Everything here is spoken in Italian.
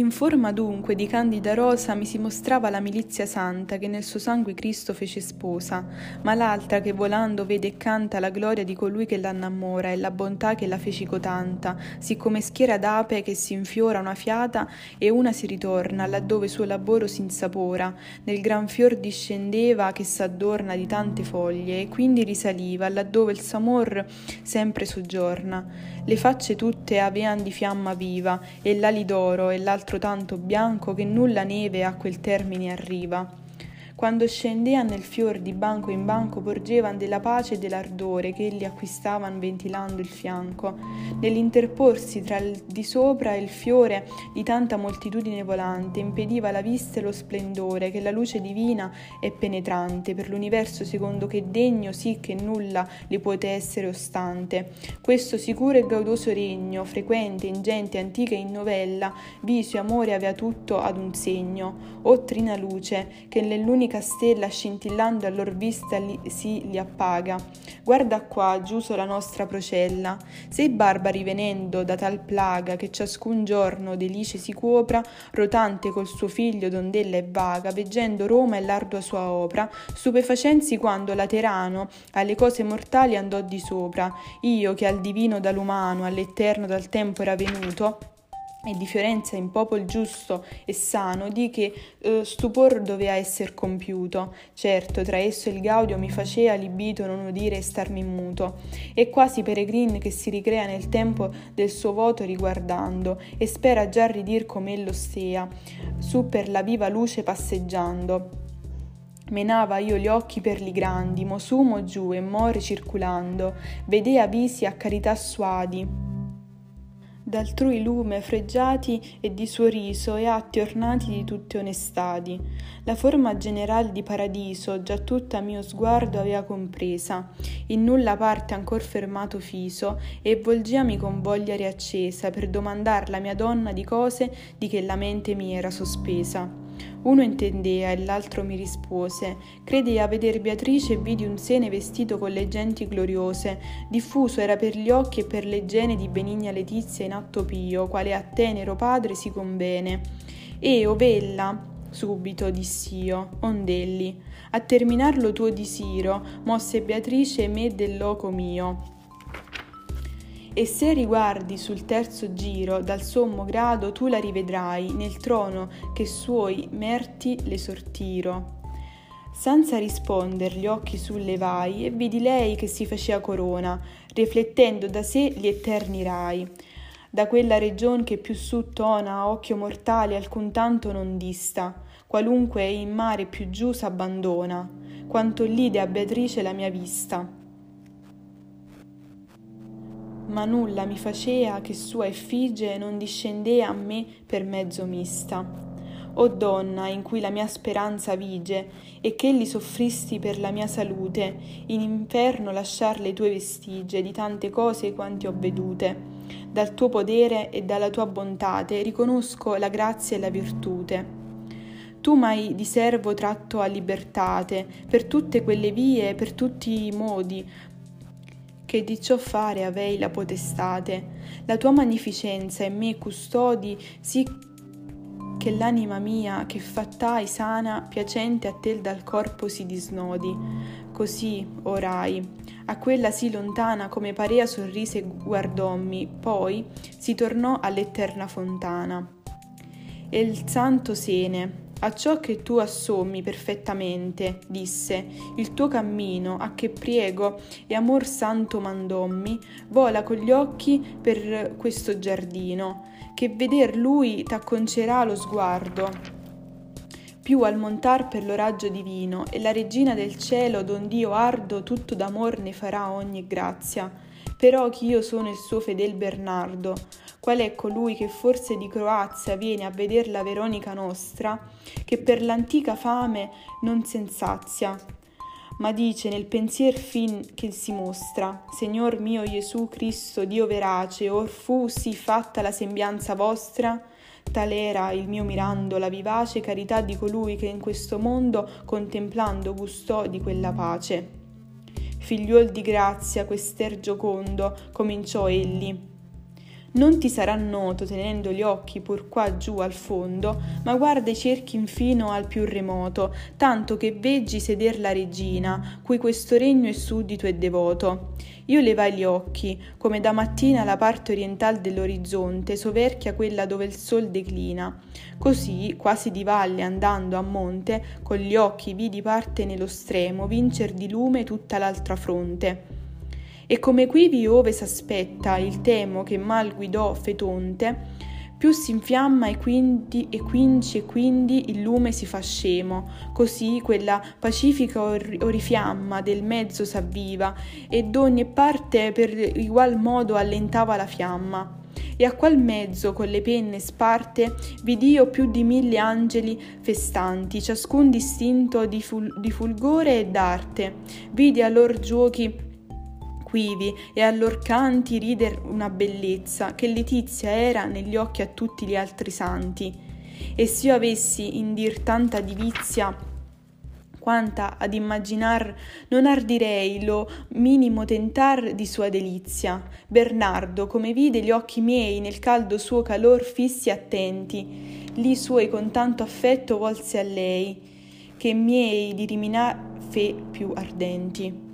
In forma dunque di candida rosa mi si mostrava la milizia santa che nel suo sangue Cristo fece sposa, ma l'altra che volando vede e canta la gloria di colui che la innamora e la bontà che la feci cotanta, siccome schiera d'ape che si infiora una fiata e una si ritorna, laddove suo laboro si insapora, nel gran fior discendeva che s'adorna di tante foglie e quindi risaliva, laddove il s'amor sempre soggiorna. Le facce tutte avean di fiamma viva, e l'ali d'oro e l'altro tanto bianco che nulla neve a quel termine arriva. Quando scendean nel fior di banco in banco porgevan della pace e dell'ardore che elli acquistavan ventilando il fianco, nell'interporsi tra il di sopra e il fiore di tanta moltitudine volante impediva la vista e lo splendore che la luce divina è penetrante per l'universo secondo che degno sì che nulla li puote essere ostante. Questo sicuro e gaudoso regno, frequente, ingente, antica e in novella, viso e amore avea tutto ad un segno, o trina luce, che nell'unica l'unica stella scintillando a lor vista li, si li appaga. Guarda qua, giuso la nostra procella. Se i barbari venendo da tal plaga che ciascun giorno delice si copra, rotante col suo figlio dond'ella è vaga, veggendo Roma e l'ardua sua opera, stupefacenzi quando Laterano alle cose mortali andò di sopra, io che al divino dall'umano, all'eterno dal tempo era venuto, e di Fiorenza in popol giusto e sano, di che eh, stupor dovea esser compiuto. Certo, tra esso il gaudio mi facea libito non udire e starmi muto, e quasi peregrin che si ricrea nel tempo del suo voto riguardando, e spera già ridir com'ello stea, su per la viva luce passeggiando. Menava io gli occhi per li grandi, mo su mo giù e mo ricirculando, vedea visi a carità suadi, d'altrui lume freggiati e di suo riso e atti ornati di tutte onestadi. La forma general di paradiso già tutta mio sguardo avea compresa, in nulla parte ancor fermato fiso, e volgiami con voglia riaccesa per domandar la mia donna di cose di che la mente mi era sospesa. Uno intendea e l'altro mi rispose. Credei a veder Beatrice e vidi un sene vestito con le genti gloriose. Diffuso era per gli occhi e per le gene di benigna Letizia in atto pio, quale a tenero padre si convene. E, ovella, subito diss'io, ondelli, a terminar lo tuo disiro, mosse Beatrice me del loco mio e se riguardi sul terzo giro dal sommo grado tu la rivedrai nel trono che suoi merti le sortiro. Senza risponder gli occhi sullevai e vidi lei che si facea corona, riflettendo da sé gli eterni rai. Da quella region che più su tona occhio mortale alcun tanto non dista, qualunque in mare più giù s'abbandona, quanto lide a Beatrice la mia vista ma nulla mi facea che sua effigie non discendea a me per mezzo mista. O donna in cui la mia speranza vige, e che li soffristi per la mia salute, in inferno lasciar le tue vestigie di tante cose quanti ho vedute. Dal tuo podere e dalla tua bontate riconosco la grazia e la virtute. Tu m'hai di servo tratto a libertate, per tutte quelle vie, per tutti i modi, che di ciò fare avei la potestate. La tua magnificenza e me custodi, sì che l'anima mia che fattai sana, piacente a te dal corpo si disnodi. Così, orai, a quella sì lontana come parea sorrise e guardommi, poi si tornò all'eterna fontana. E il santo sene, a ciò che tu assommi perfettamente, disse, il tuo cammino, a che priego e amor santo mandommi, vola con gli occhi per questo giardino, che veder lui t'acconcerà lo sguardo più al montar per lo raggio divino, e la regina del cielo, dond'io ardo, tutto d'amor ne farà ogni grazia. Però ch'io sono il suo fedel Bernardo, qual è colui che forse di Croazia viene a veder la Veronica nostra, che per l'antica fame non sensazia, ma dice nel pensier fin che si mostra, Signor mio Gesù Cristo, Dio verace, or fu sì fatta la sembianza vostra, tal era il mio mirando la vivace carità di colui che in questo mondo contemplando gustò di quella pace. Figliuol di grazia, quester giocondo, cominciò egli, Non ti sarà noto tenendo gli occhi pur qua giù al fondo, ma guarda i cerchi infino al più remoto, tanto che veggi seder la regina, cui questo regno è suddito e devoto. Io levai gli occhi, come da mattina la parte orientale dell'orizzonte soverchia quella dove il sol declina. Così, quasi di valle andando a monte, con gli occhi vidi parte nello stremo vincer di lume tutta l'altra fronte e come quivi ove s'aspetta il temo che mal guidò fetonte, più si infiamma e quindi e quinci e quindi il lume si fa scemo, così quella pacifica or- orifiamma del mezzo s'avviva e d'ogni parte per igual modo allentava la fiamma. E a qual mezzo con le penne sparte vidi più di mille angeli festanti, ciascun distinto di, ful- di fulgore e d'arte. Vidi a lor giochi quivi e a lor canti rider una bellezza che letizia era negli occhi a tutti gli altri santi. E s'io avessi in dir tanta divizia quanta ad immaginar non ardirei lo minimo tentar di sua delizia. Bernardo, come vide gli occhi miei nel caldo suo calor fissi attenti, li suoi con tanto affetto volse a lei, che miei di riminar fe più ardenti.